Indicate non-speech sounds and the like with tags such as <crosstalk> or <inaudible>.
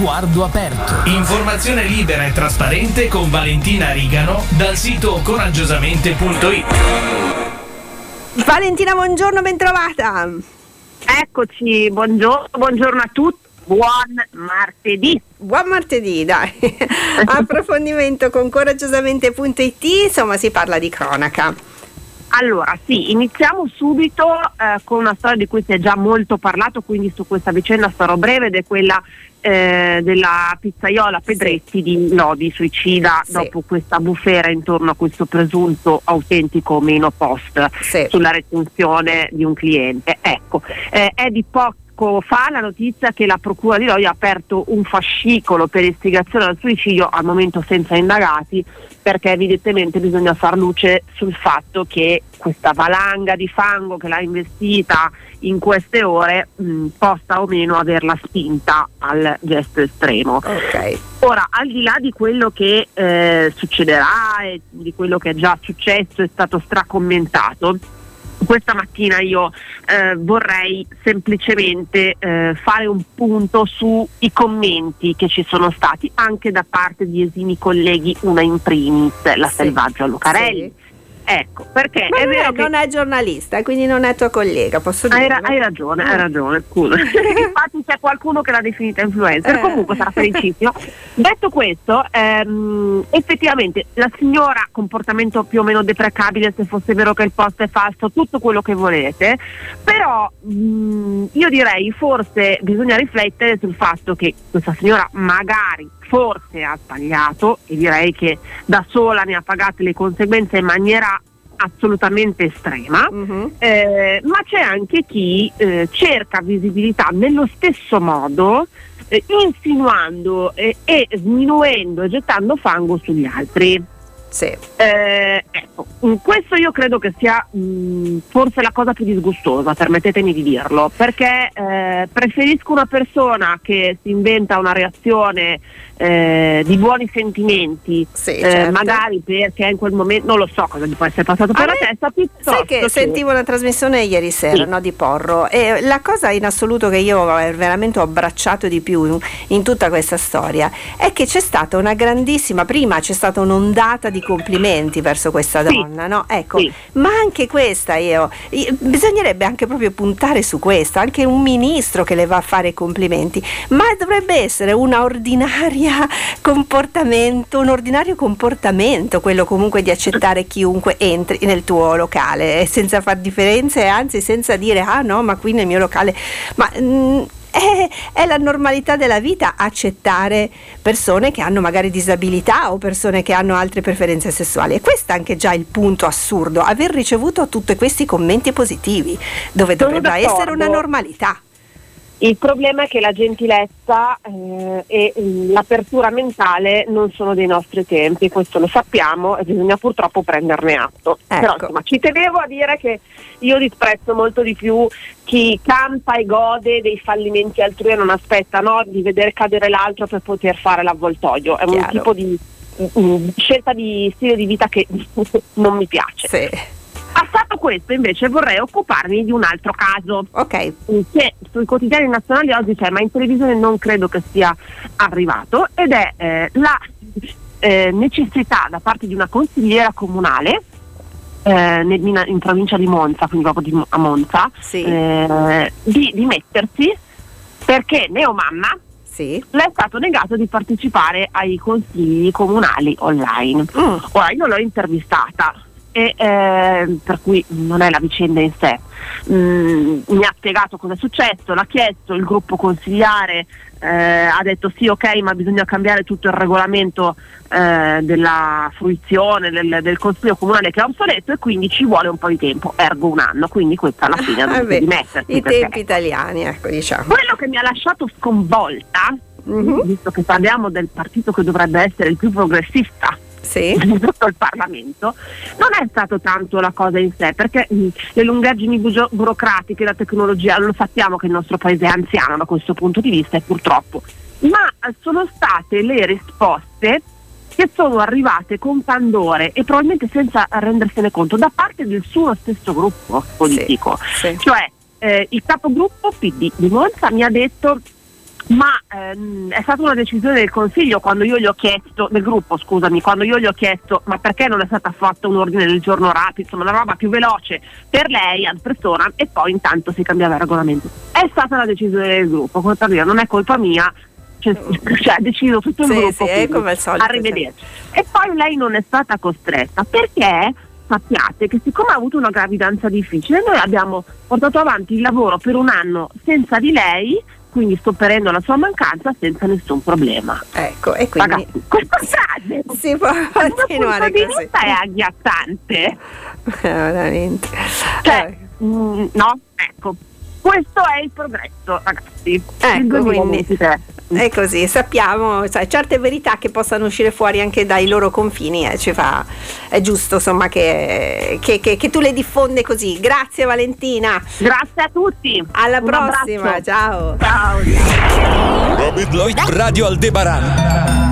sguardo aperto. Informazione libera e trasparente con Valentina Rigano dal sito coraggiosamente.it. Valentina, buongiorno, bentrovata. Eccoci, buongiorno, buongiorno a tutti. Buon martedì. Buon martedì, dai. <laughs> Approfondimento con coraggiosamente.it, insomma si parla di cronaca. Allora, sì, iniziamo subito eh, con una storia di cui si è già molto parlato, quindi su questa vicenda sarò breve ed è quella eh, della pizzaiola Pedretti di Lodi, suicida sì. dopo questa bufera intorno a questo presunto autentico meno post sì. sulla recensione di un cliente. Ecco, eh, è di poco poco fa la notizia che la Procura di Lodi ha aperto un fascicolo per istigazione al suicidio, al momento senza indagati, perché evidentemente bisogna far luce sul fatto che questa valanga di fango che l'ha investita in queste ore mh, possa o meno averla spinta al gesto estremo. Okay. Ora, al di là di quello che eh, succederà e di quello che è già successo, è stato stracommentato, questa mattina io eh, vorrei semplicemente eh, fare un punto sui commenti che ci sono stati anche da parte di esimi colleghi, una in primis, la sì. Selvaggio Lucarelli. Sì Ecco, perché Ma è vero che... non è giornalista, quindi non è tua collega, posso dire. Hai, ra- hai ragione, hai ragione, scusa. <laughs> Infatti c'è qualcuno che l'ha definita influencer, eh. comunque sarà felicissimo. <laughs> Detto questo, ehm, effettivamente la signora, comportamento più o meno deprecabile se fosse vero che il post è falso, tutto quello che volete, però mh, io direi forse bisogna riflettere sul fatto che questa signora magari forse ha sbagliato e direi che da sola ne ha pagate le conseguenze in maniera assolutamente estrema, uh-huh. eh, ma c'è anche chi eh, cerca visibilità nello stesso modo eh, insinuando e sminuendo e gettando fango sugli altri. Sì. Eh, ecco, mm, questo io credo che sia mh, mm, forse la cosa più disgustosa, permettetemi di dirlo, perché eh, preferisco una persona che si inventa una reazione eh, di buoni sentimenti, sì, eh, certo. magari perché in quel momento non lo so cosa gli può essere passato per la testa. Sai che, che sentivo una trasmissione ieri sera sì. no, di Porro e la cosa in assoluto che io veramente ho abbracciato di più in, in tutta questa storia è che c'è stata una grandissima, prima c'è stata un'ondata di di complimenti verso questa donna, sì. no? Ecco, sì. ma anche questa io, bisognerebbe anche proprio puntare su questo, anche un ministro che le va a fare complimenti, ma dovrebbe essere una ordinaria comportamento, un ordinario comportamento, quello comunque di accettare chiunque entri nel tuo locale, senza far differenze, anzi senza dire ah no, ma qui nel mio locale, ma mh, mm, è, è, la normalità della vita accettare persone che hanno magari disabilità o persone che hanno altre preferenze sessuali. E questo è anche già il punto assurdo, aver ricevuto tutti questi commenti positivi, dove Sono dovrebbe d'accordo. essere una normalità. Il problema è che la gentilezza eh, e l'apertura mentale non sono dei nostri tempi, questo lo sappiamo e bisogna purtroppo prenderne atto. Ecco. Però insomma, ci tenevo a dire che io disprezzo molto di più chi campa e gode dei fallimenti altrui e non aspetta no, di vedere cadere l'altro per poter fare l'avvoltoio. È Chiaro. un tipo di mh, scelta di stile di vita che <laughs> non mi piace. Sì. Passato questo invece vorrei occuparmi di un altro caso Ok. che sui quotidiani nazionali oggi c'è ma in televisione non credo che sia arrivato ed è eh, la eh, necessità da parte di una consigliera comunale eh, in, in provincia di Monza, quindi proprio di- a Monza, Sì. eh, di, di mettersi perché Neomamma Sì. le è stato negato di partecipare ai consigli comunali online. Mm. Ora io l'ho intervistata e eh, per cui non è la vicenda in sé. Mm, mi ha spiegato cosa è successo, l'ha chiesto, il gruppo consigliare eh, ha detto sì ok ma bisogna cambiare tutto il regolamento eh, della fruizione del, del consiglio comunale che è obsoleto e quindi ci vuole un po' di tempo, ergo un anno, quindi questa alla fine ha <laughs> Ah, beh, dimettersi. I tempi italiani, ecco diciamo. quello che mi ha lasciato sconvolta, Mhm. visto che parliamo del partito che dovrebbe essere il più progressista Sì. <laughs> tutto il Parlamento, non è stato tanto la cosa in sé, perché mh, le lungaggini bu- burocratiche, la tecnologia, lo sappiamo che il nostro paese è anziano da questo punto di vista e purtroppo, ma eh, sono state le risposte che sono arrivate con candore e probabilmente senza rendersene conto da parte del suo stesso gruppo politico. Sì. Cioè eh, il capogruppo PD di Monza mi ha detto ma ehm, è stata una decisione del Consiglio quando io gli ho chiesto, del gruppo scusami, quando io gli ho chiesto ma perché non è stata fatta un ordine del giorno rapido, insomma una roba più veloce per lei ad persona e poi intanto si cambiava il regolamento. È stata la decisione del gruppo, dire, non è colpa mia, cioè, <laughs> cioè ha deciso tutto il Sì, gruppo. sì, come al solito, Arrivederci. E poi lei non è stata costretta perché sappiate che siccome ha avuto una gravidanza difficile, noi abbiamo portato avanti il lavoro per un anno senza di lei, quindi sopperendo la sua mancanza senza nessun problema. Ecco, e quindi Ragazzi, questa frase si può <laughs> continuare così. vista è agghiazzante. <laughs> Veramente. Cioè, Eh, mm, no, ecco, questo è il progresso, ragazzi. Ecco, quindi 2023. è così, sappiamo, sai, certe verità che possano uscire fuori anche dai loro confini, eh, ci fa, è giusto insomma che, che- che- che tu le diffonde così. Grazie Valentina, Grazie a tutti. alla Un prossima, abbraccio. ciao. Ciao. Radio Aldebaran